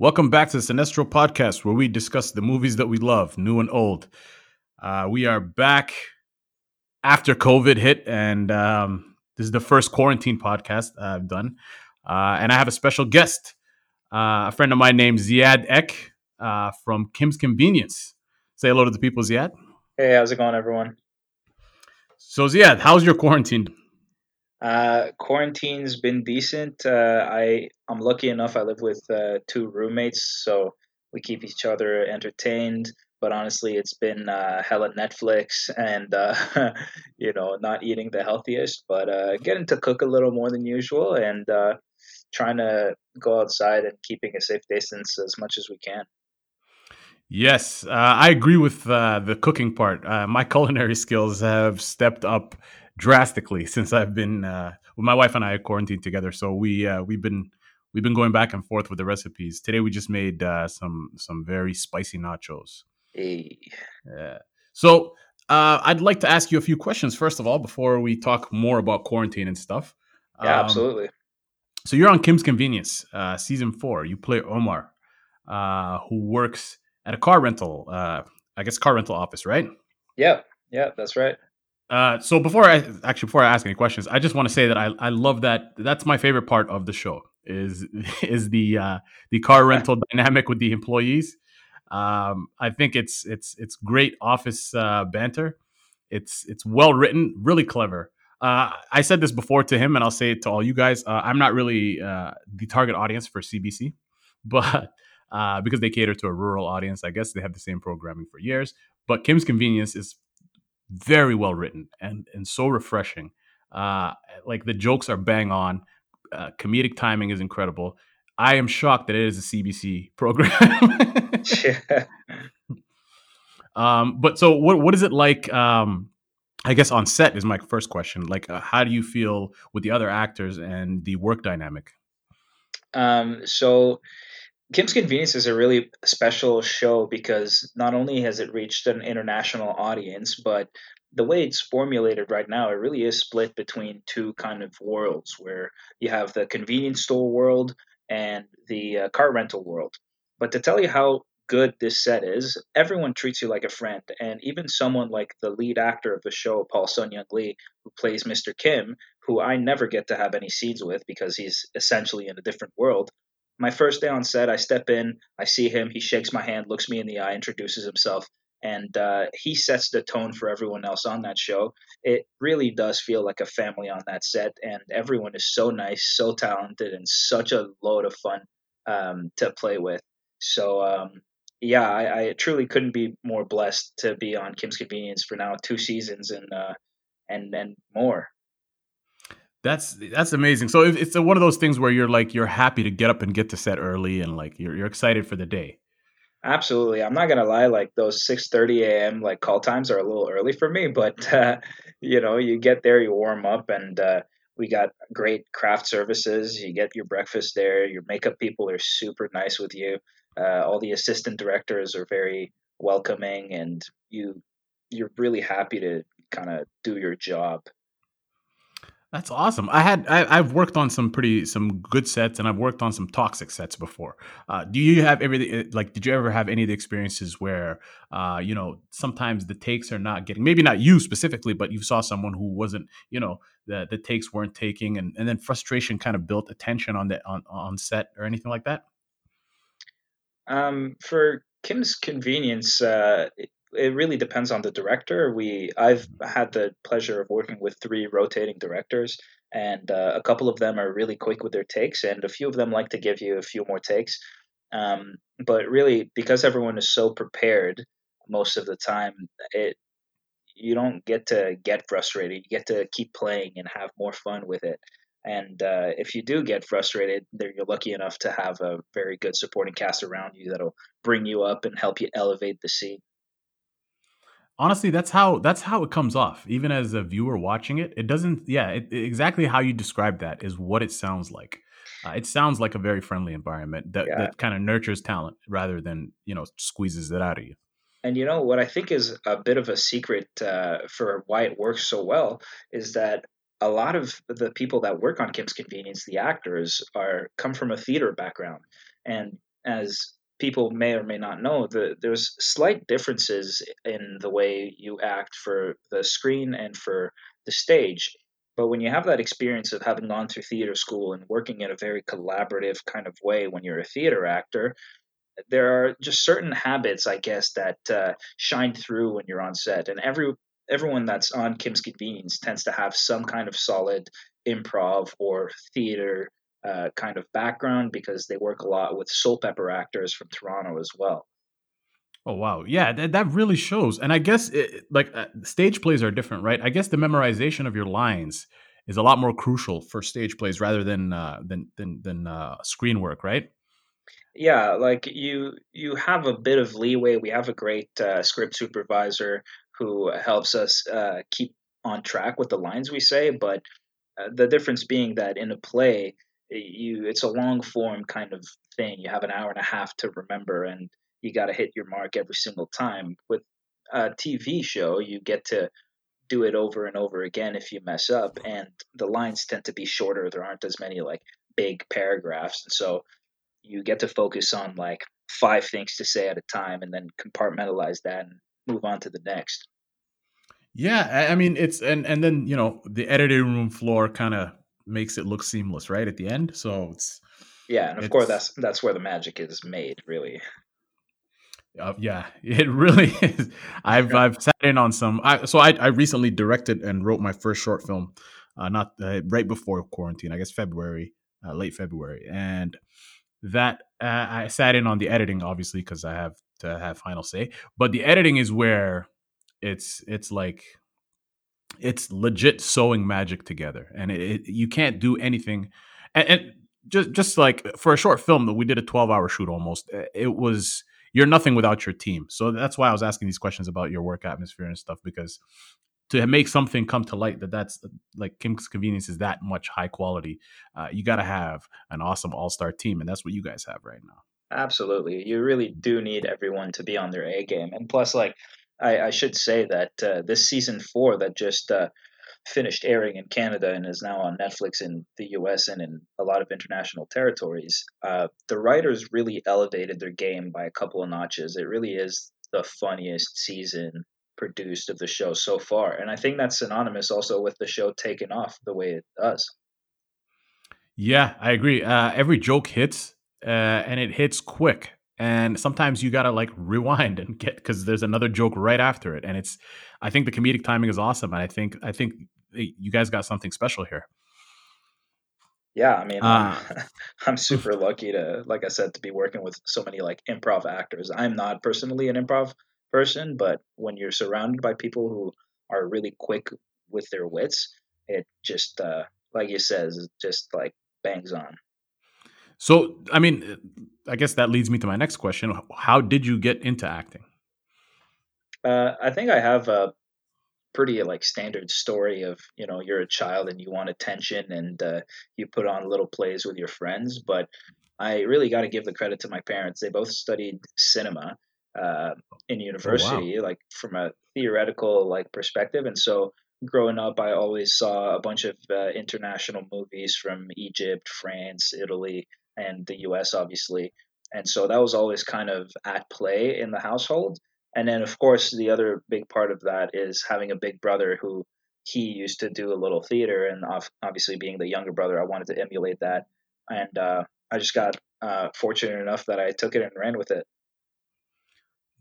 Welcome back to the Sinestro podcast, where we discuss the movies that we love, new and old. Uh, we are back after COVID hit, and um, this is the first quarantine podcast I've done. Uh, and I have a special guest, uh, a friend of mine named Ziad Ek uh, from Kim's Convenience. Say hello to the people, Ziad. Hey, how's it going, everyone? So, Ziad, how's your quarantine? Uh, quarantine's been decent. Uh, I I'm lucky enough. I live with uh, two roommates, so we keep each other entertained. But honestly, it's been uh, hella Netflix and uh, you know not eating the healthiest, but uh, getting to cook a little more than usual and uh, trying to go outside and keeping a safe distance as much as we can. Yes, uh, I agree with uh, the cooking part. Uh, my culinary skills have stepped up drastically since I've been uh, well, my wife and I are quarantined together. So we uh, we've been we've been going back and forth with the recipes. Today we just made uh, some some very spicy nachos. Hey. Yeah. So uh, I'd like to ask you a few questions first of all before we talk more about quarantine and stuff. Yeah, Um, absolutely. So you're on Kim's Convenience, uh, season four. You play Omar, uh, who works at a car rental, uh, I guess car rental office, right? Yeah, yeah, that's right. Uh, so before I actually before I ask any questions, I just want to say that I, I love that. That's my favorite part of the show is is the uh, the car rental dynamic with the employees. Um, I think it's it's it's great office uh, banter. It's it's well written, really clever. Uh, I said this before to him, and I'll say it to all you guys. Uh, I'm not really uh, the target audience for CBC, but uh, because they cater to a rural audience, I guess they have the same programming for years. But Kim's Convenience is very well written and and so refreshing. Uh, like the jokes are bang on. Uh, comedic timing is incredible. I am shocked that it is a CBC program. Yeah. um, but so what what is it like? Um, I guess on set is my first question. Like, uh, how do you feel with the other actors and the work dynamic? Um, so Kim's Convenience is a really special show because not only has it reached an international audience, but the way it's formulated right now, it really is split between two kind of worlds where you have the convenience store world and the uh, car rental world. But to tell you how good this set is, everyone treats you like a friend. And even someone like the lead actor of the show, Paul Sun-Hyung Lee, who plays Mr. Kim, who I never get to have any scenes with because he's essentially in a different world my first day on set, I step in, I see him, he shakes my hand, looks me in the eye, introduces himself, and uh, he sets the tone for everyone else on that show. It really does feel like a family on that set, and everyone is so nice, so talented, and such a load of fun um, to play with. So, um, yeah, I, I truly couldn't be more blessed to be on Kim's Convenience for now two seasons and uh, and and more. That's that's amazing. So it's one of those things where you're like you're happy to get up and get to set early and like you're you're excited for the day. Absolutely. I'm not gonna lie, like those 6:30 a.m. like call times are a little early for me, but uh, you know, you get there, you warm up, and uh, we got great craft services. You get your breakfast there. Your makeup people are super nice with you. Uh, all the assistant directors are very welcoming, and you you're really happy to kind of do your job. That's awesome. I had I, I've worked on some pretty some good sets, and I've worked on some toxic sets before. Uh, do you have everything? Like, did you ever have any of the experiences where, uh, you know, sometimes the takes are not getting maybe not you specifically, but you saw someone who wasn't, you know, the the takes weren't taking, and and then frustration kind of built attention on the on on set or anything like that. Um, for Kim's convenience, uh, it, really depends on the director. We I've had the pleasure of working with three rotating directors, and uh, a couple of them are really quick with their takes, and a few of them like to give you a few more takes. Um, but really, because everyone is so prepared most of the time, it you don't get to get frustrated. You get to keep playing and have more fun with it. And uh, if you do get frustrated, there you're lucky enough to have a very good supporting cast around you that'll bring you up and help you elevate the scene. Honestly, that's how that's how it comes off. Even as a viewer watching it, it doesn't. Yeah, it, exactly how you describe that is what it sounds like. Uh, it sounds like a very friendly environment that Yeah. that kind of nurtures talent rather than you know squeezes it out of you. And you know what I think is a bit of a secret uh, for why it works so well is that a lot of the people that work on Kim's Convenience, the actors, are come from a theater background, and as people may or may not know, the, there's slight differences in the way you act for the screen and for the stage. But when you have that experience of having gone through theater school and working in a very collaborative kind of way when you're a theater actor, there are just certain habits, I guess, that uh, shine through when you're on set. And every everyone that's on Kim's Convenience tends to have some kind of solid improv or theater uh, kind of background because they work a lot with Soulpepper actors from Toronto as well. Oh wow, yeah, that, that really shows. And I guess it, like uh, stage plays are different, right? I guess the memorization of your lines is a lot more crucial for stage plays rather than uh, than than than uh, screen work, right? Yeah, like you you have a bit of leeway. We have a great uh, script supervisor who helps us uh, keep on track with the lines we say, but uh, the difference being that in a play, you it's a long form kind of thing. You have an hour and a half to remember, and you got to hit your mark every single time. With a TV show, you get to do it over and over again if you mess up, and the lines tend to be shorter. There aren't as many like big paragraphs, and so you get to focus on like five things to say at a time, and then compartmentalize that and move on to the next. Yeah, I mean it's and and then you know the editing room floor kind of makes it look seamless, right at the end. So it's yeah, and of course that's that's where the magic is made, really. Uh, yeah, it really is. I've I've sat in on some. I, so I I recently directed and wrote my first short film, uh, not uh, right before quarantine. I guess February, uh, late February, and that uh, I sat in on the editing, obviously, because I have to have final say. But the editing is where it's it's like it's legit sewing magic together, and it, it you can't do anything. And, and, just just like for a short film that we did a twelve hour shoot almost, eh, it was you're nothing without your team. So that's why I was asking these questions about your work atmosphere and stuff because to make something come to light that that's like Kim's Convenience is that much high quality, uh, you got to have an awesome all star team, and that's what you guys have right now. Absolutely, you really do need everyone to be on their A game, and plus, like I, I should say that uh, this season four that just uh, finished airing in Canada and is now on Netflix in the US and in a lot of international territories, uh, the writers really elevated their game by a couple of notches. It really is the funniest season produced of the show so far. And I think that's synonymous also with the show taking off the way it does. Yeah, I agree. Uh, every joke hits uh, and it hits quick and sometimes you gotta like rewind and get because there's another joke right after it and it's i think the comedic timing is awesome and i think i think you guys got something special here. Yeah i mean uh, i'm super lucky to like i said to be working with so many like improv actors. I'm not personally an improv person but when you're surrounded by people who are really quick with their wits it just uh like you says it just like bangs on so, I mean, I guess that leads me to my next question. How did you get into acting? Uh, I think I have a pretty like standard story of you know you're a child and you want attention and uh, you put on little plays with your friends. But I really got to give the credit to my parents. They both studied cinema uh, in university, oh, wow. like from a theoretical like perspective, and so growing up, I always saw a bunch of uh, international movies from Egypt, France, Italy, and the US, obviously. And so that was always kind of at play in the household. And then, of course, the other big part of that is having a big brother who he used to do a little theater. And obviously, being the younger brother, I wanted to emulate that. And uh, I just got uh, fortunate enough that I took it and ran with it.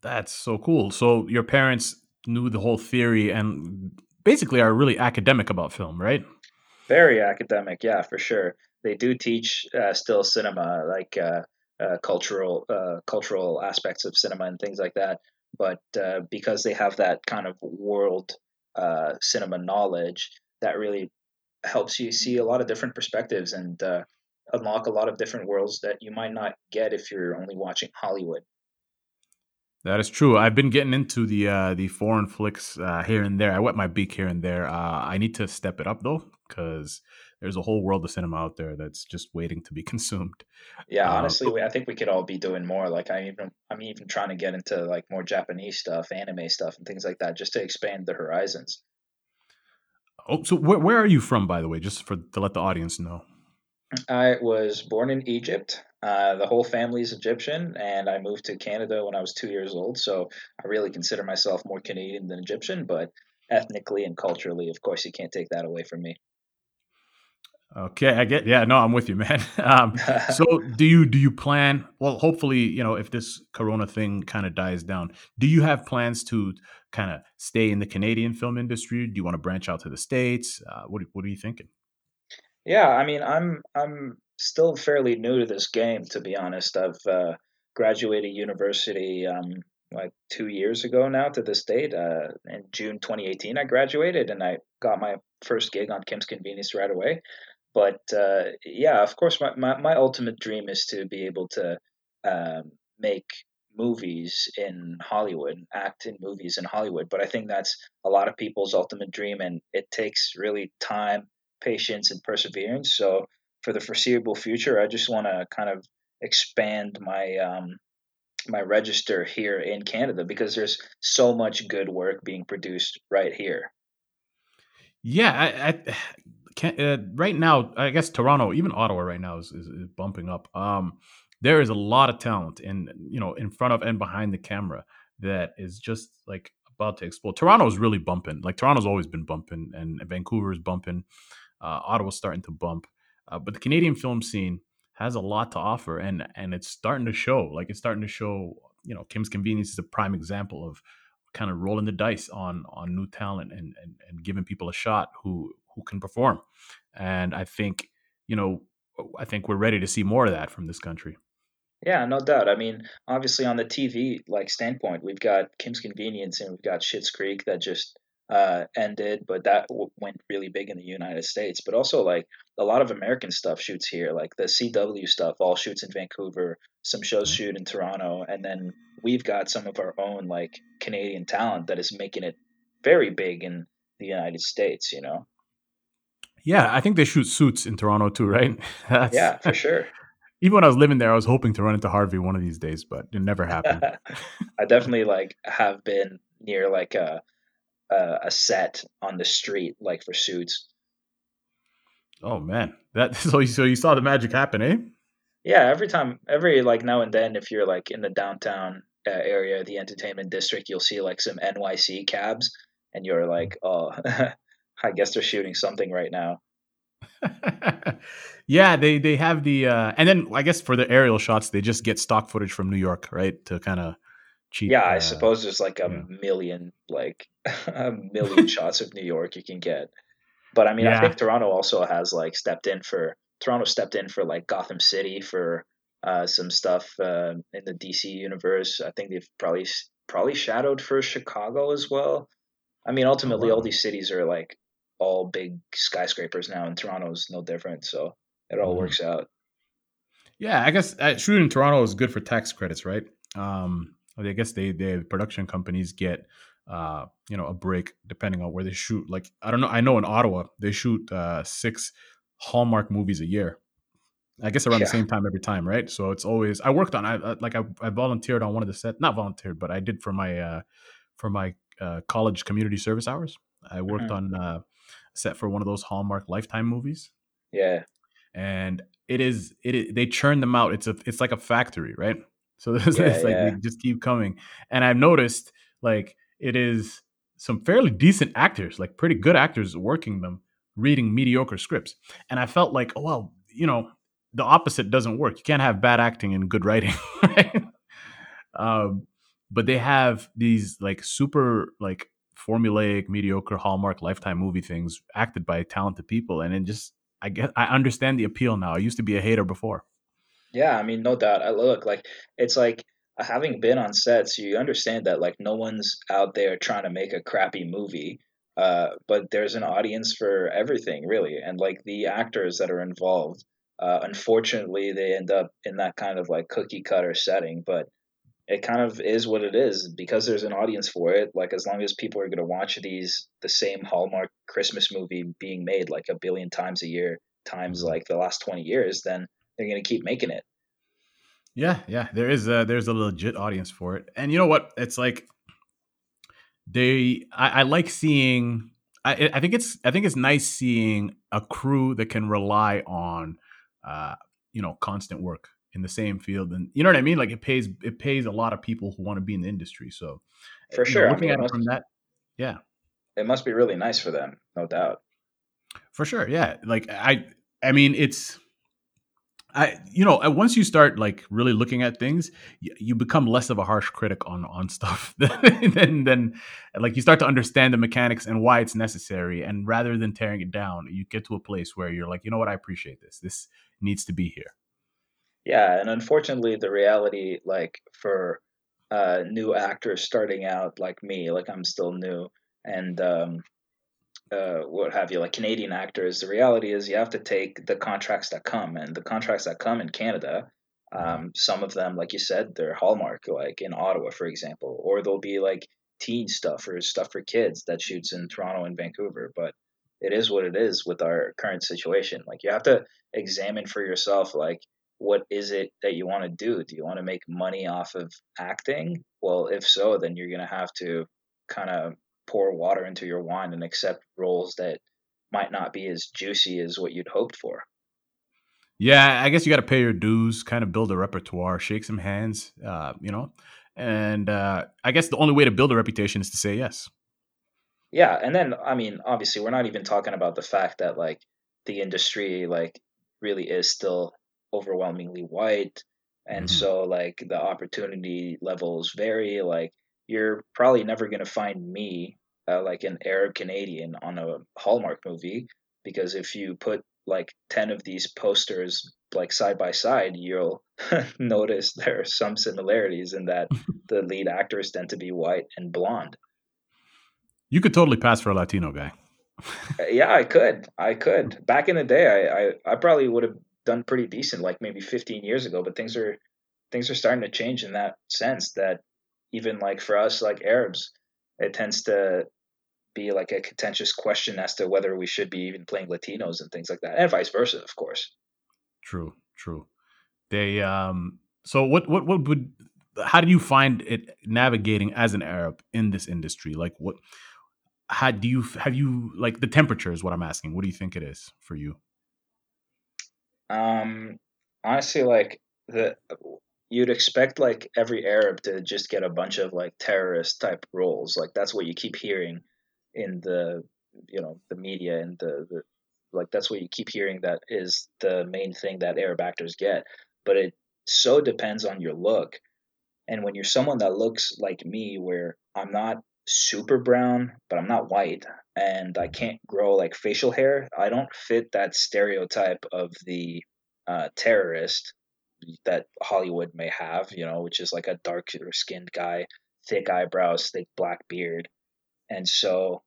That's so cool. So your parents knew the whole theory and basically are really academic about film, right? Very academic, yeah, for sure they do teach uh, still cinema, like uh, uh, cultural uh, cultural aspects of cinema and things like that. But uh, because they have that kind of world cinema knowledge, that really helps you see a lot of different perspectives and unlock a lot of different worlds that you might not get if you're only watching Hollywood. That is true. I've been getting into the uh, the foreign flicks uh, here and there. I wet my beak here and there. Uh, I need to step it up though, because there's a whole world of cinema out there that's just waiting to be consumed. Yeah, uh, honestly, we, I think we could all be doing more. Like I even I'm even trying to get into like more Japanese stuff, anime stuff, and things like that, just to expand the horizons. Oh, so where where are you from, by the way? Just for to let the audience know. I was born in Egypt. Uh, the whole family is Egyptian, and I moved to Canada when I was two years old. So I really consider myself more Canadian than Egyptian, but ethnically and culturally, of course, you can't take that away from me. Okay, I get. Yeah, no, I'm with you, man. Um, so, do you do you plan? Well, hopefully, you know, if this Corona thing kind of dies down, do you have plans to kind of stay in the Canadian film industry? Do you want to branch out to the states? Uh, what What are you thinking? Yeah, I mean, I'm I'm still fairly new to this game, to be honest. I've uh, graduated university um, like two years ago now to this date. Uh, in June 2018, I graduated, and I got my first gig on Kim's Convenience right away. But uh, yeah, of course, my, my, my ultimate dream is to be able to um, make movies in Hollywood, act in movies in Hollywood. But I think that's a lot of people's ultimate dream, and it takes really time, patience, and perseverance. So for the foreseeable future, I just want to kind of expand my um, my register here in Canada because there's so much good work being produced right here. Yeah, I, I can, uh, right now, I guess Toronto, even Ottawa, right now is, is, is bumping up. Um, there is a lot of talent in you know in front of and behind the camera that is just like about to explode. Toronto is really bumping. Like Toronto's always been bumping, and Vancouver is bumping. Uh, Ottawa's starting to bump, uh, but the Canadian film scene has a lot to offer, and and it's starting to show. Like it's starting to show. You know, Kim's Convenience is a prime example of kind of rolling the dice on on new talent and and, and giving people a shot who who can perform. And I think you know I think we're ready to see more of that from this country. Yeah, no doubt. I mean, obviously on the TV like standpoint, we've got Kim's Convenience and we've got Schitt's Creek that just uh, ended, but that w- went really big in the United States. But also like a lot of American stuff shoots here, like the CW stuff all shoots in Vancouver. Some shows shoot in Toronto, and then we've got some of our own like Canadian talent that is making it very big in the United States. You know. Yeah, I think they shoot suits in Toronto too, right? That's, yeah, for sure. Even when I was living there, I was hoping to run into Harvey one of these days, but it never happened. I definitely like have been near like a a set on the street, like for suits. Oh man, that so you, so you saw the magic happen, eh? Yeah, every time, every like now and then, if you're like in the downtown uh, area, the entertainment district, you'll see like some NYC cabs, and you're like, oh, I guess they're shooting something right now. yeah, they they have the uh, and then I guess for the aerial shots they just get stock footage from New York, right? To kind of cheap. Yeah, I uh, suppose there's like a yeah. million like a million shots of New York you can get. But I mean, yeah. I think Toronto also has like stepped in for Toronto stepped in for like Gotham City for uh, some stuff uh, in the DC universe. I think they've probably probably shadowed for Chicago as well. I mean, ultimately, oh, wow. all these cities are like all big skyscrapers now, and Toronto's no different. So it all mm-hmm. works out. Yeah, I guess uh, shooting in Toronto is good for tax credits, right? Um, I guess they the production companies get uh, you know a break depending on where they shoot. Like I don't know, I know in Ottawa they shoot uh, six Hallmark movies a year. I guess around yeah. the same time every time, right? So it's always I worked on I like I, I volunteered on one of the set, not volunteered, but I did for my uh, for my uh, college community service hours. I worked mm-hmm. on uh, set for one of those Hallmark Lifetime movies. Yeah, and it is it is, they churn them out. It's a it's like a factory, right? So this yeah, is like yeah. they just keep coming, and I've noticed like it is some fairly decent actors, like pretty good actors working them, reading mediocre scripts, and I felt like, oh well, you know, the opposite doesn't work. You can't have bad acting and good writing, right? Um, but they have these like super like formulaic, mediocre Hallmark Lifetime movie things acted by talented people, and it just I get I understand the appeal now. I used to be a hater before. Yeah, I mean, no doubt. I look like it's like having been on sets, you understand that like no one's out there trying to make a crappy movie. Uh, but there's an audience for everything, really, and like the actors that are involved. Uh, unfortunately, they end up in that kind of like cookie cutter setting, but it kind of is what it is because there's an audience for it. Like as long as people are going to watch these the same Hallmark Christmas movie being made like a billion times a year times like the last 20 years, then they're going to keep making it. Yeah, yeah, there is a, there's a legit audience for it, and you know what? It's like they. I, I like seeing. I, I think it's I think it's nice seeing a crew that can rely on uh, you know, constant work in the same field, and you know what I mean. Like it pays it pays a lot of people who want to be in the industry. So eh, for sure, know, looking I mean, at it from that, yeah, it must be really nice for them, no doubt. For sure, yeah. Like I, I mean, it's I, you know, once you start like really looking at things, you, you become less of a harsh critic on on stuff. then, then, like you start to understand the mechanics and why it's necessary. And rather than tearing it down, you get to a place where you're like, you know what, I appreciate this. This needs to be here. Yeah, and unfortunately, the reality, like for uh, new actors starting out, like me, like I'm still new, and um, uh, what have you, like Canadian actors, the reality is you have to take the contracts that come, and the contracts that come in Canada, um, some of them, like you said, they're Hallmark, like in Ottawa, for example, or they'll be like teen stuff or stuff for kids that shoots in Toronto and Vancouver. But it is what it is with our current situation. Like you have to examine for yourself, like what is it that you want to do? Do you want to make money off of acting? Well, if so, then you're gonna have to kind of pour water into your wine and accept roles that might not be as juicy as what you'd hoped for. Yeah, I guess you got to pay your dues, kind of build a repertoire, shake some hands, uh, you know. And uh, I guess the only way to build a reputation is to say yes. Yeah, and then I mean, obviously, we're not even talking about the fact that like the industry like really is still overwhelmingly white, and mm-hmm. so like the opportunity levels vary. Like you're probably never going to find me uh, like an Arab Canadian on a Hallmark movie because if you put like 10 of these posters like side by side you'll notice there are some similarities in that the lead actors tend to be white and blonde you could totally pass for a latino guy uh, yeah i could i could back in the day I, I i probably would have done pretty decent like maybe 15 years ago but things are things are starting to change in that sense that even like for us like arabs it tends to be like a contentious question as to whether we should be even playing latinos and things like that and vice versa of course. True true. They um so what what what would how do you find it navigating as an arab in this industry? Like what how do you have you like the temperature is what i'm asking. What do you think it is for you um honestly like the you'd expect like every Arab to just get a bunch of like terrorist type roles. Like that's what you keep hearing in the you know the media and the, the like that's what you keep hearing that is the main thing that Arab actors get. But it so depends on your look. And when you're someone that looks like me, where I'm not super brown, but I'm not white, and I can't grow like facial hair, I don't fit that stereotype of the uh, terrorist that Hollywood may have, you know, which is like a darker skinned guy, thick eyebrows, thick black beard. And so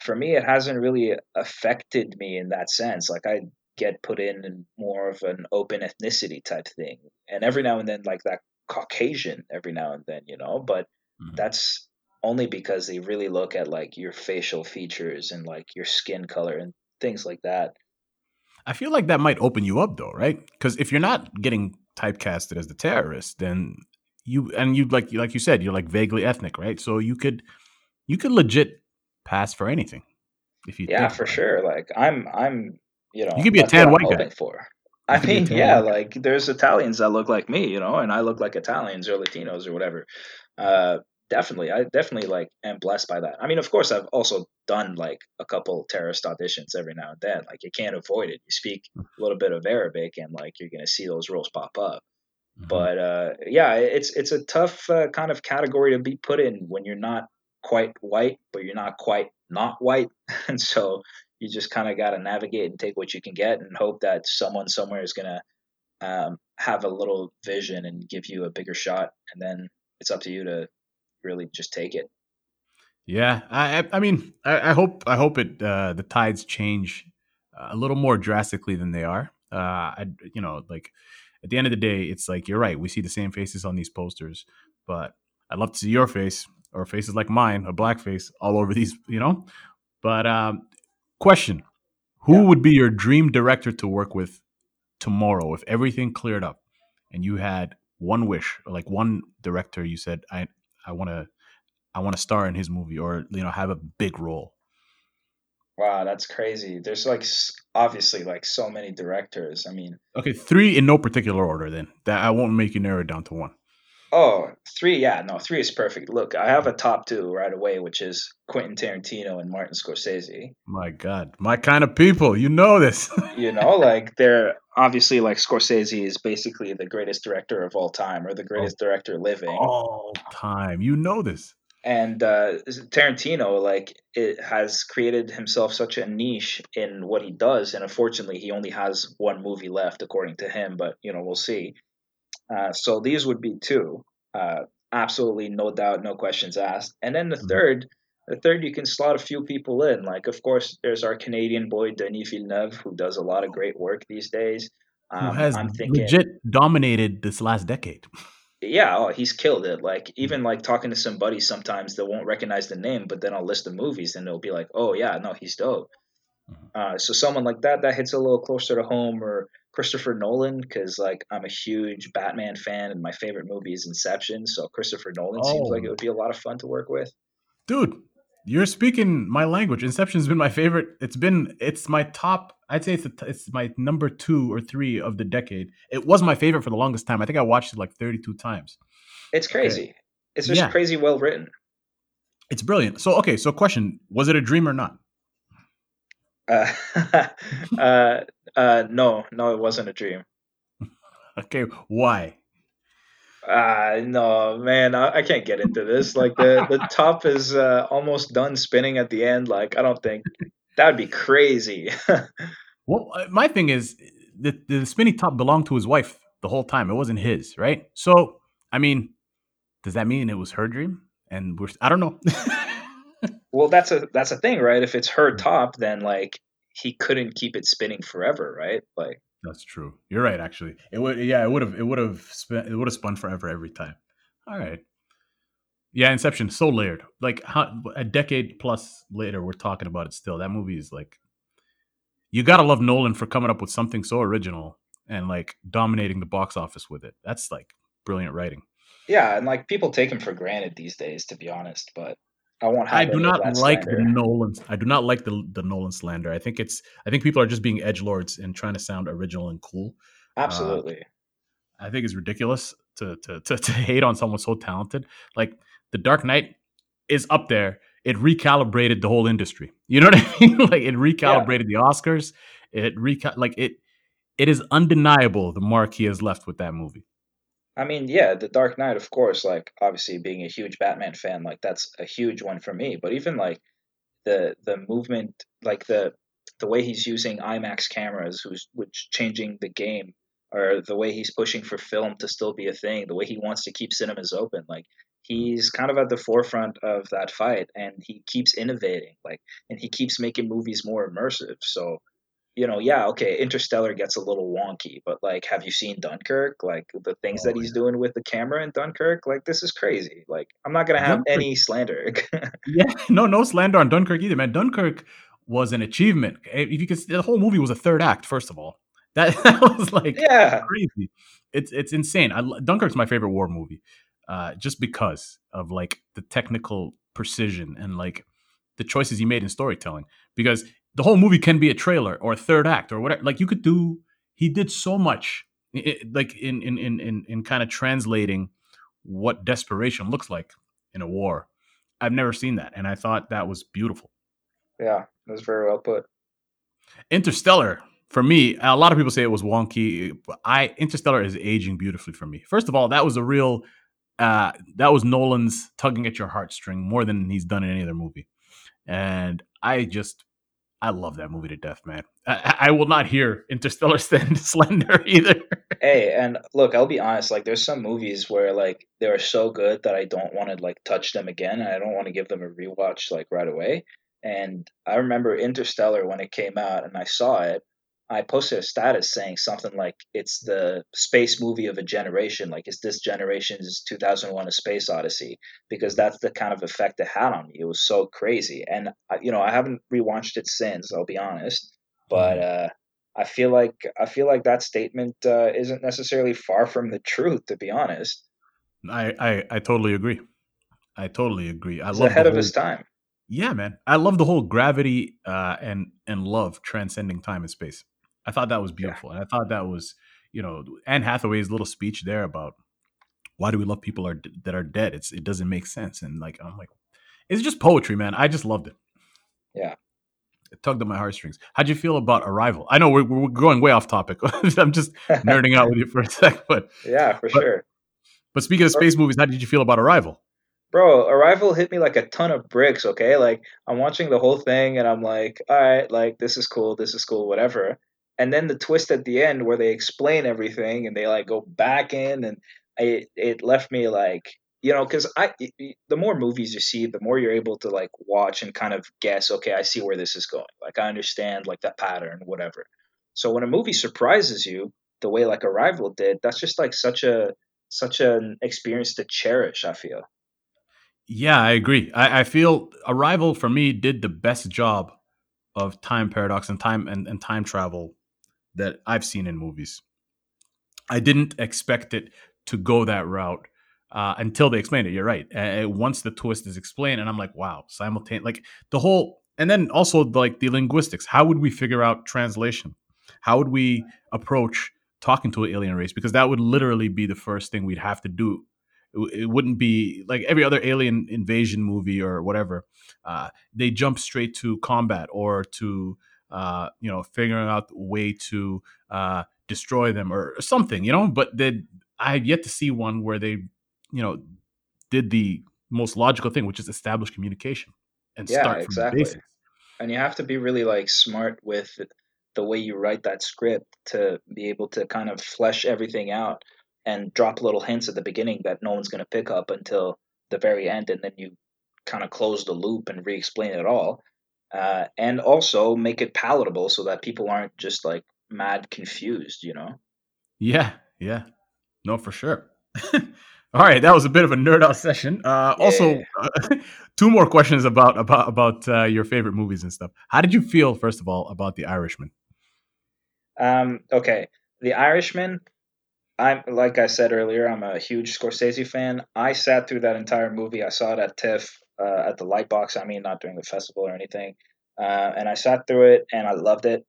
for me, it hasn't really affected me in that sense. Like I get put in more of an open ethnicity type thing. And every now and then, like that Caucasian every now and then, you know, but mm-hmm. that's only because they really look at like your facial features and like your skin color and things like that. I feel like that might open you up though, right? Because if you're not getting typecasted as the terrorist, then you and you like like you said, you're like vaguely ethnic, right? So you could you could legit pass for anything if you yeah for sure. Like I'm I'm you know you could be a tan white guy for. I mean, yeah, like there's Italians that look like me, you know, and I look like Italians or Latinos or whatever. Uh, definitely i definitely like am blessed by that. I mean of course i've also done like a couple terrorist auditions every now and then like you can't avoid it. You speak hmm. a little bit of arabic and like you're gonna see those roles pop up. Mm-hmm. but uh yeah it's it's a tough uh, kind of category to be put in when you're not quite white but you're not quite not white. And so you just kind of got to navigate and take what you can get and hope that someone somewhere is gonna um, have a little vision and give you a bigger shot. And then it's up to you to really just take it. Yeah, I I mean I, I hope I hope it uh, the tides change a little more drastically than they are. Uh, I you know like at the end of the day, it's like you're right. We see the same faces on these posters, but I'd love to see your face or faces like mine, a black face, all over these. You know, but um, question: Who yeah. would be your dream director to work with tomorrow if everything cleared up and you had one wish, like one director you said, I I want to I want to star in his movie or you know have a big role. Wow, that's crazy. There's like obviously like so many directors. I mean, okay, three in no particular order. Then that I won't make you narrow it down to one. Oh, three, yeah, no, three is perfect. Look, I have a top two right away, which is Quentin Tarantino and Martin Scorsese. My God, my kind of people, you know this. you know, like they're obviously like Scorsese is basically the greatest director of all time, or the greatest oh, director living all time. You know this and uh, Tarantino like it has created himself such a niche in what he does, and unfortunately, he only has one movie left, according to him. But you know, we'll see. Uh, so these would be two, uh, absolutely no doubt, no questions asked. And then the mm-hmm. third, the third, you can slot a few people in. Like, of course, there's our Canadian boy Denis Villeneuve, who does a lot of great work these days. Um, who has I'm thinking, legit dominated this last decade. yeah, oh, he's killed it. Like even like talking to some buddies sometimes they won't recognize the name, but then I'll list the movies and they'll be like, "Oh yeah, no, he's dope." Mm-hmm. Uh, so someone like that that hits a little closer to home, or Christopher Nolan, because like I'm a huge Batman fan and my favorite movie is Inception. So Christopher Nolan oh. seems like it oh. would be a lot of fun to work with. Dude, you're speaking my language. Inception's been my favorite. It's been it's my top. I'd say it's a, it's my number two or three of the decade. It was my favorite for the longest time. I think I watched it like 32 times. It's crazy. Okay. It's just yeah. crazy well written. It's brilliant. So okay, so question: Was it a dream or not? Uh, uh, uh, no, no, it wasn't a dream. okay, why? Uh, no, man, I, I, can't get into this. Like the the top is uh, almost done spinning at the end. Like I don't think that'd be crazy. well, uh, my thing is the the spinning top belonged to his wife the whole time. It wasn't his, right? So, I mean, does that mean it was her dream? And we're I don't know. well, that's a that's a thing, right? If it's her top, then like he couldn't keep it spinning forever, right? Like that's true. You're right. Actually, it would. Yeah, it would have. It would have. Spent, it would have spun forever every time. All right. Yeah, Inception so layered. Like how, a decade plus later, we're talking about it still. That movie is like. You gotta love Nolan for coming up with something so original and like dominating the box office with it. That's like brilliant writing. Yeah, and like people take him for granted these days, to be honest. But I won't. I do not like slander. the Nolan. I do not like the the Nolan slander. I think it's. I think people are just being edge lords and trying to sound original and cool. Uh, Absolutely. Uh, I think it's ridiculous to, to to to hate on someone so talented. Like the Dark Knight is up there. It recalibrated the whole industry. You know what I mean? like it recalibrated yeah. the Oscars. It recal like it. It is undeniable the mark he has left with that movie. I mean, yeah, The Dark Knight, of course, like obviously being a huge Batman fan, like that's a huge one for me. But even like the the movement, like the the way he's using IMAX cameras, who's which changing the game, or the way he's pushing for film to still be a thing, the way he wants to keep cinemas open, like he's kind of at the forefront of that fight, and he keeps innovating, like, and he keeps making movies more immersive. So you know, yeah, okay, Interstellar gets a little wonky, but like, have you seen Dunkirk? Like the things oh, that he's yeah. doing with the camera in Dunkirk, like this is crazy. Like, I'm not gonna have Dunkirk. any slander. yeah, no, no slander on Dunkirk either, man. Dunkirk was an achievement. If you could, the whole movie was a third act. First of all, that, that was like yeah, crazy. It's it's insane. I, Dunkirk's my favorite war movie, uh, just because of like the technical precision and like the choices he made in storytelling. Because the whole movie can be a trailer or a third act or whatever. Like you could do. He did so much, it, like in in in in, in kind of translating what desperation looks like in a war. I've never seen that, and I thought that was beautiful. Yeah, that was very well put. Interstellar, for me, a lot of people say it was wonky. I Interstellar is aging beautifully for me. First of all, that was a real uh, that was Nolan's tugging at your heartstring more than he's done in any other movie. And I just I love that movie to death, man. I, I will not hear Interstellar Slender either. hey, and look, I'll be honest. Like, there's some movies where like they are so good that I don't want to like touch them again, and I don't want to give them a rewatch like right away. And I remember Interstellar when it came out, and I saw it. I posted a status saying something like it's the space movie of a generation. Like it's this generation's 2001: A Space Odyssey because that's the kind of effect it had on me. It was so crazy, and you know I haven't rewatched it since. I'll be honest, but mm-hmm. uh, I feel like I feel like that statement uh, isn't necessarily far from the truth. To be honest, I I, I totally agree. I totally agree. I love ahead of his time. Yeah, man. I love the whole gravity uh, and and love transcending time and space. I thought that was beautiful, yeah. and I thought that was you know Anne Hathaway's little speech there about why do we love people are that are dead? It's it doesn't make sense, and like I'm like, it's just poetry, man. I just loved it. Yeah, it tugged at my heartstrings. How'd you feel about Arrival? I know we're, we're going way off topic. I'm just nerding out with you for a sec, but yeah, for but, sure. But speaking of space movies, how did you feel about Arrival? Bro, Arrival hit me like a ton of bricks. Okay, like I'm watching the whole thing and I'm like, all right, like this is cool, this is cool, whatever. And then the twist at the end where they explain everything and they like go back in and it it left me like you know because i the more movies you see the more you're able to like watch and kind of guess okay i see where this is going. Like i understand like that pattern whatever. So when a movie surprises you the way like arrival did that's just like such a such an experience to cherish i feel. Yeah i agree. I, I feel arrival for me did the best job of time paradox and time and, and time travel that i've seen in movies i didn't expect it to go that route uh, until they explained it. You're right. Uh, once the twist is explained, and I'm like, wow, simultaneous, like the whole, and then also like the linguistics. How would we figure out translation? How would we approach talking to an alien race? Because that would literally be the first thing we'd have to do. It, wouldn't be like every other alien invasion movie or whatever. Uh, they jump straight to combat or to uh, you know figuring out a way to uh, destroy them or something, you know. But they, I have yet to see one where they you know, did the most logical thing, which is establish communication and yeah, start from exactly. the basics. And you have to be really like smart with the way you write that script to be able to kind of flesh everything out and drop little hints at the beginning that no one's going to pick up until the very end, and then you kind of close the loop and re-explain it all, uh, and also make it palatable so that people aren't just like mad confused, you know? Yeah, yeah, no, for sure. All right, that was a bit of a nerd out session. Uh, yeah. Also, uh, two more questions about about about uh, your favorite movies and stuff. How did you feel, first of all, about The Irishman? Um, okay, The Irishman. I'm like I said earlier, I'm a huge Scorsese fan. I sat through that entire movie. I saw it at TIFF uh, at the Lightbox. I mean, not during the festival or anything. Uh, and I sat through it, and I loved it.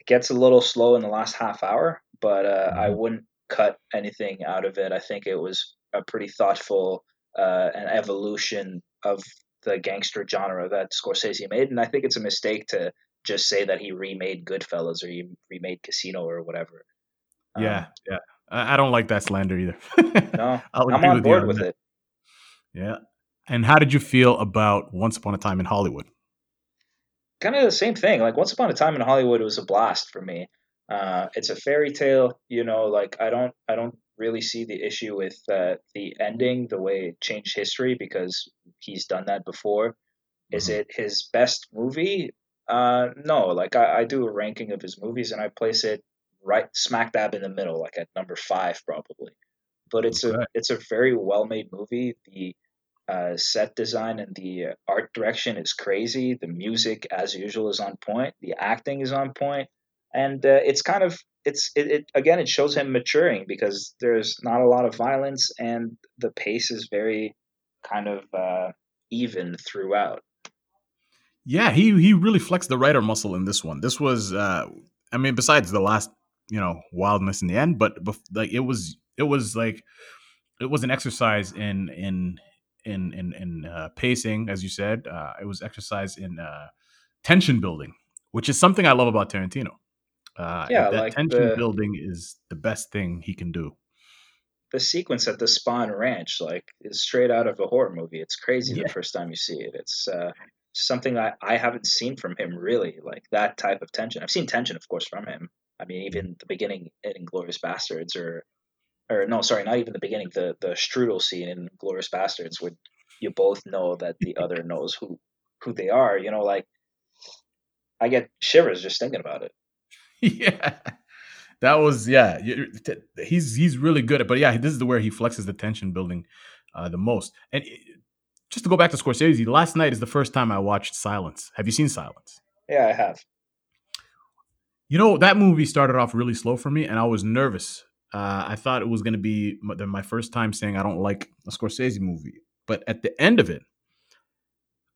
It gets a little slow in the last half hour, but uh, I mm-hmm. wouldn't cut anything out of it. I think it was a pretty thoughtful uh, an evolution of the gangster genre that Scorsese made, and I think it's a mistake to just say that he remade Goodfellas or he remade Casino or whatever. Yeah, um, yeah, I don't like that slander either. no, I'm on board with it. Yeah, and how did you feel about Once Upon a Time in Hollywood? Kind of the same thing. Like Once Upon a Time in Hollywood was a blast for me. Uh, it's a fairy tale, you know. Like I don't, I don't really see the issue with uh, the ending, the way it changed history, because he's done that before. Mm-hmm. Is it his best movie? Uh, no. Like I, I do a ranking of his movies, and I place it right smack dab in the middle, like at number five probably. But it's okay. a it's a very well made movie. The uh, set design and the art direction is crazy. The music, as usual, is on point. The acting is on point, and uh, it's kind of it's it, it, again it shows him maturing because there's not a lot of violence and the pace is very kind of uh, even throughout yeah he he really flexed the writer muscle in this one this was uh i mean besides the last you know wildness in the end but like it was it was like it was an exercise in in in in, in uh, pacing as you said uh, it was exercise in uh, tension building which is something i love about tarantino uh, yeah, that like tension the, building is the best thing he can do. The sequence at the Spahn Ranch, like, is straight out of a horror movie. It's crazy yeah. the first time you see it. It's uh, something I, I haven't seen from him really, like that type of tension. I've seen tension, of course, from him. I mean, even the beginning in Glorious Bastards, or or no, sorry, not even the beginning. The the strudel scene in Glorious Bastards, where you both know that the other knows who who they are. You know, like I get shivers just thinking about it. yeah. That was yeah. He's he's really good at, but yeah, this is where he flexes the tension building uh, the most. And just to go back to Scorsese, last night is the first time I watched Silence. Have you seen Silence? Yeah, I have. You know that movie started off really slow for me, and I was nervous. Uh, I thought it was going to be my first time saying I don't like a Scorsese movie, but at the end of it,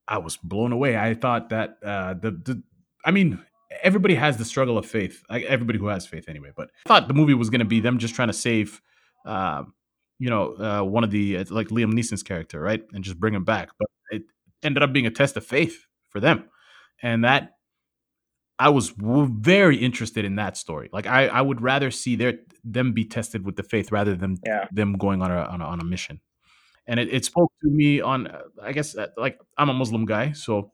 I was blown away. I thought that uh, the the I mean everybody has the struggle of faith. Everybody who has faith anyway. But I thought the movie was going to be them just trying to save, uh, you know, uh, one of the uh, like Liam Neeson's character, right, and just bring him back. But it ended up being a test of faith for them, and that I was very interested in that story. Like I, I would rather see their them be tested with the faith rather than Yeah. them going on a on a, on a mission. And it, it spoke to me on, uh, I guess, uh, like I'm a Muslim guy, so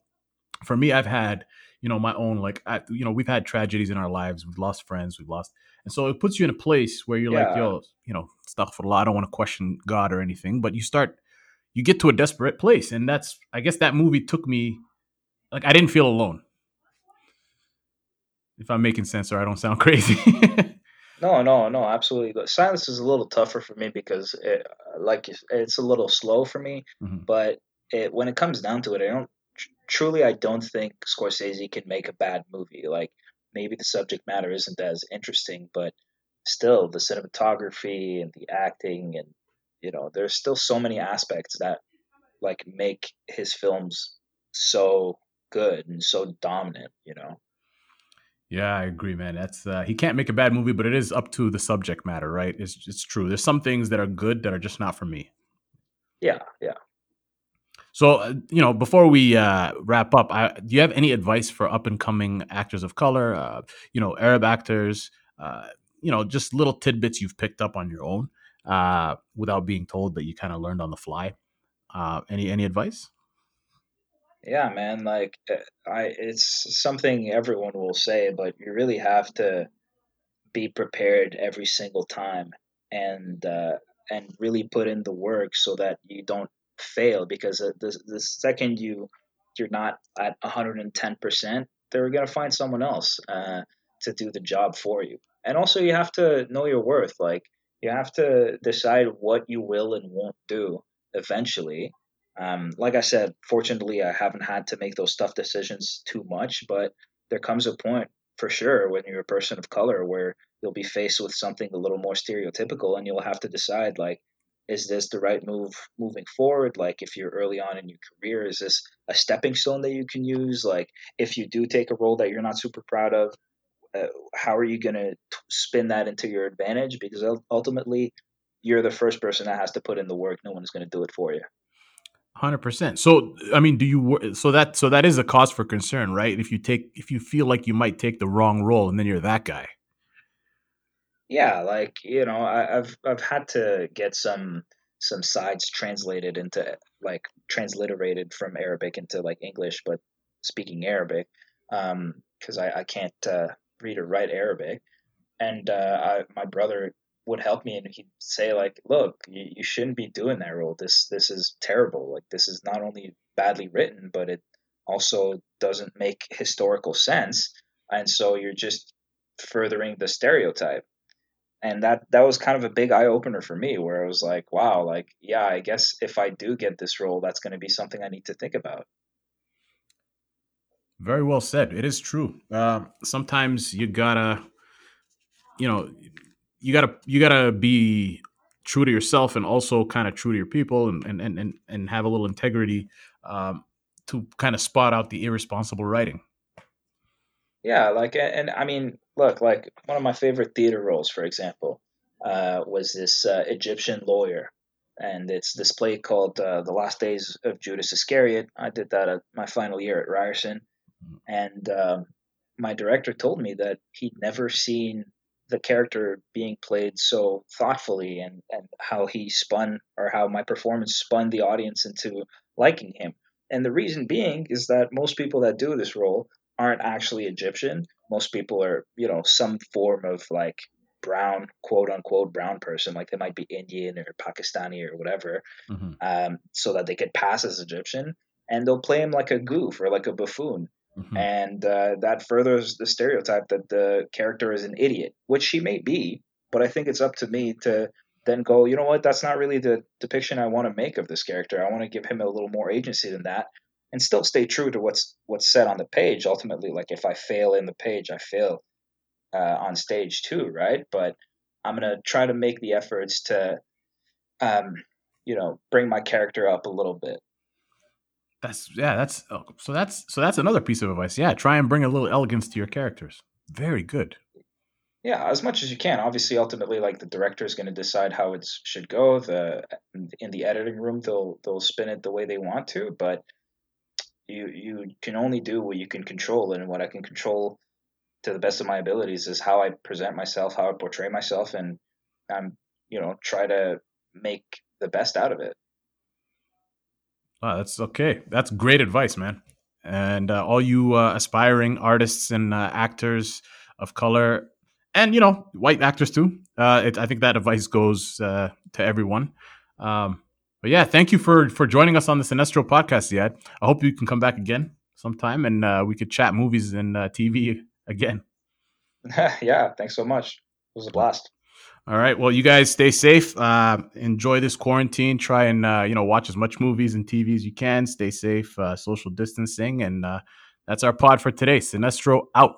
for me, I've had you know my own like I, you know we've had tragedies in our lives. We've lost friends, we've lost, and so it puts you in a place where you're like, yo, you know, astaghfirullah, I don't want to question God or anything, but you start, you get to a desperate place, and that's I guess that movie took me, like I didn't feel alone. If I'm making sense or I don't sound crazy. No, no, no, absolutely. But Silence is a little tougher for me because it, like it's a little slow for me. Mhm. But it, when it comes down to it, I don't truly. I don't think Scorsese can make a bad movie. Like maybe the subject matter isn't as interesting, but still the cinematography and the acting and you know there's still so many aspects that like make his films so good and so dominant. You know. Yeah, I agree, man. That's uh, he can't make a bad movie, but it is up to the subject matter, right? It's it's true. There's some things that are good that are just not for me. Yeah, yeah. So, uh, you know, before we uh, wrap up, I, do you have any advice for up and coming actors of color? Uh, you know, Arab actors. Uh, you know, just little tidbits you've picked up on your own uh, without being told that you kind of learned on the fly. Uh, any any advice? Yeah, man, like uh, I it's something everyone will say, but you really have to be prepared every single time and uh and really put in the work so that you don't fail because uh, the the second you you're not at 110%, they're going to find someone else uh to do the job for you. And also you have to know your worth, like you have to decide what you will and won't do eventually um, like I said, fortunately, I haven't had to make those tough decisions too much, but there comes a point for sure when you're a person of color where you'll be faced with something a little more stereotypical and you'll have to decide like, is this the right move moving forward? Like, if you're early on in your career, is this a stepping stone that you can use? Like, if you do take a role that you're not super proud of, uh, how are you going to spin that into your advantage? Because ultimately, you're the first person that has to put in the work. No one's going to do it for you. Hundred percent. So, I mean, do you? So that so that is a cause for concern, right? If you take if you feel like you might take the wrong role, and then you're that guy. Yeah, like you know, I, I've I've had to get some some sides translated into like transliterated from Arabic into like English, but speaking Arabic, um, because I I can't uh, read or write Arabic, and uh, I, my brother would help me, and he'd say like, "Look, you, you shouldn't be doing that role. This this is terrible. Like this is not only badly written, but it also doesn't make historical sense, and so you're just furthering the stereotype." and that that was kind of a big eye opener for me where I was like, wow, like yeah, I guess if I do get this role, that's going to be something I need to think about. Very well said. It is true. Uh, sometimes you gotta, you know, you gotta you gotta be true to yourself and also kind of true to your people and and and and, have a little integrity um, to kind of spot out the irresponsible writing. Yeah, like and I mean, look, like one of my favorite theater roles, for example, uh, was this uh, Egyptian lawyer, and it's this play called uh, "The Last Days of Judas Iscariot." I did that at my final year at Ryerson, and um, my director told me that he'd never seen the character being played so thoughtfully and, and how he spun or how my performance spun the audience into liking him. And the reason being is that most people that do this role aren't actually Egyptian. Most people are, you know, some form of like brown, quote unquote, brown person. Like they might be Indian or Pakistani or whatever, Mhm. um, so that they could pass as Egyptian. And they'll play him like a goof or like a buffoon Mhm. and uh, that furthers the stereotype that the character is an idiot, which she may be. But I think it's up to me to then go. You know what? That's not really the depiction I want to make of this character. I want to give him a little more agency than that, and still stay true to what's what's said on the page. Ultimately, like if I fail in the page, I fail uh, on stage too, right? But I'm gonna try to make the efforts to, um, you know, bring my character up a little bit. That's yeah. That's oh, so. That's so. That's another piece of advice. Yeah, try and bring a little elegance to your characters. Very good. Yeah, as much as you can. Obviously, ultimately, like the director is going to decide how it should go. The in the editing room, they'll they'll spin it the way they want to, but you you can only do what you can control, and what I can control to the best of my abilities is how I present myself, how I portray myself, and I'm you know try to make the best out of it. Oh, that's okay. That's great advice, man. And uh, all you uh, aspiring artists and uh, actors of color, and you know, white actors too. Uh, it, I think that advice goes uh, to everyone. Um, but yeah, thank you for for joining us on the Sinestro podcast, Ziad. I hope you can come back again sometime, and uh, we could chat movies and TV again. yeah, thanks so much. It was a blast. All right. Well, you guys stay safe. Uh, enjoy this quarantine. Try and uh, you know watch as much movies and TV as you can. Stay safe. Uh, social distancing, and uh, that's our pod for today. Sinestro out.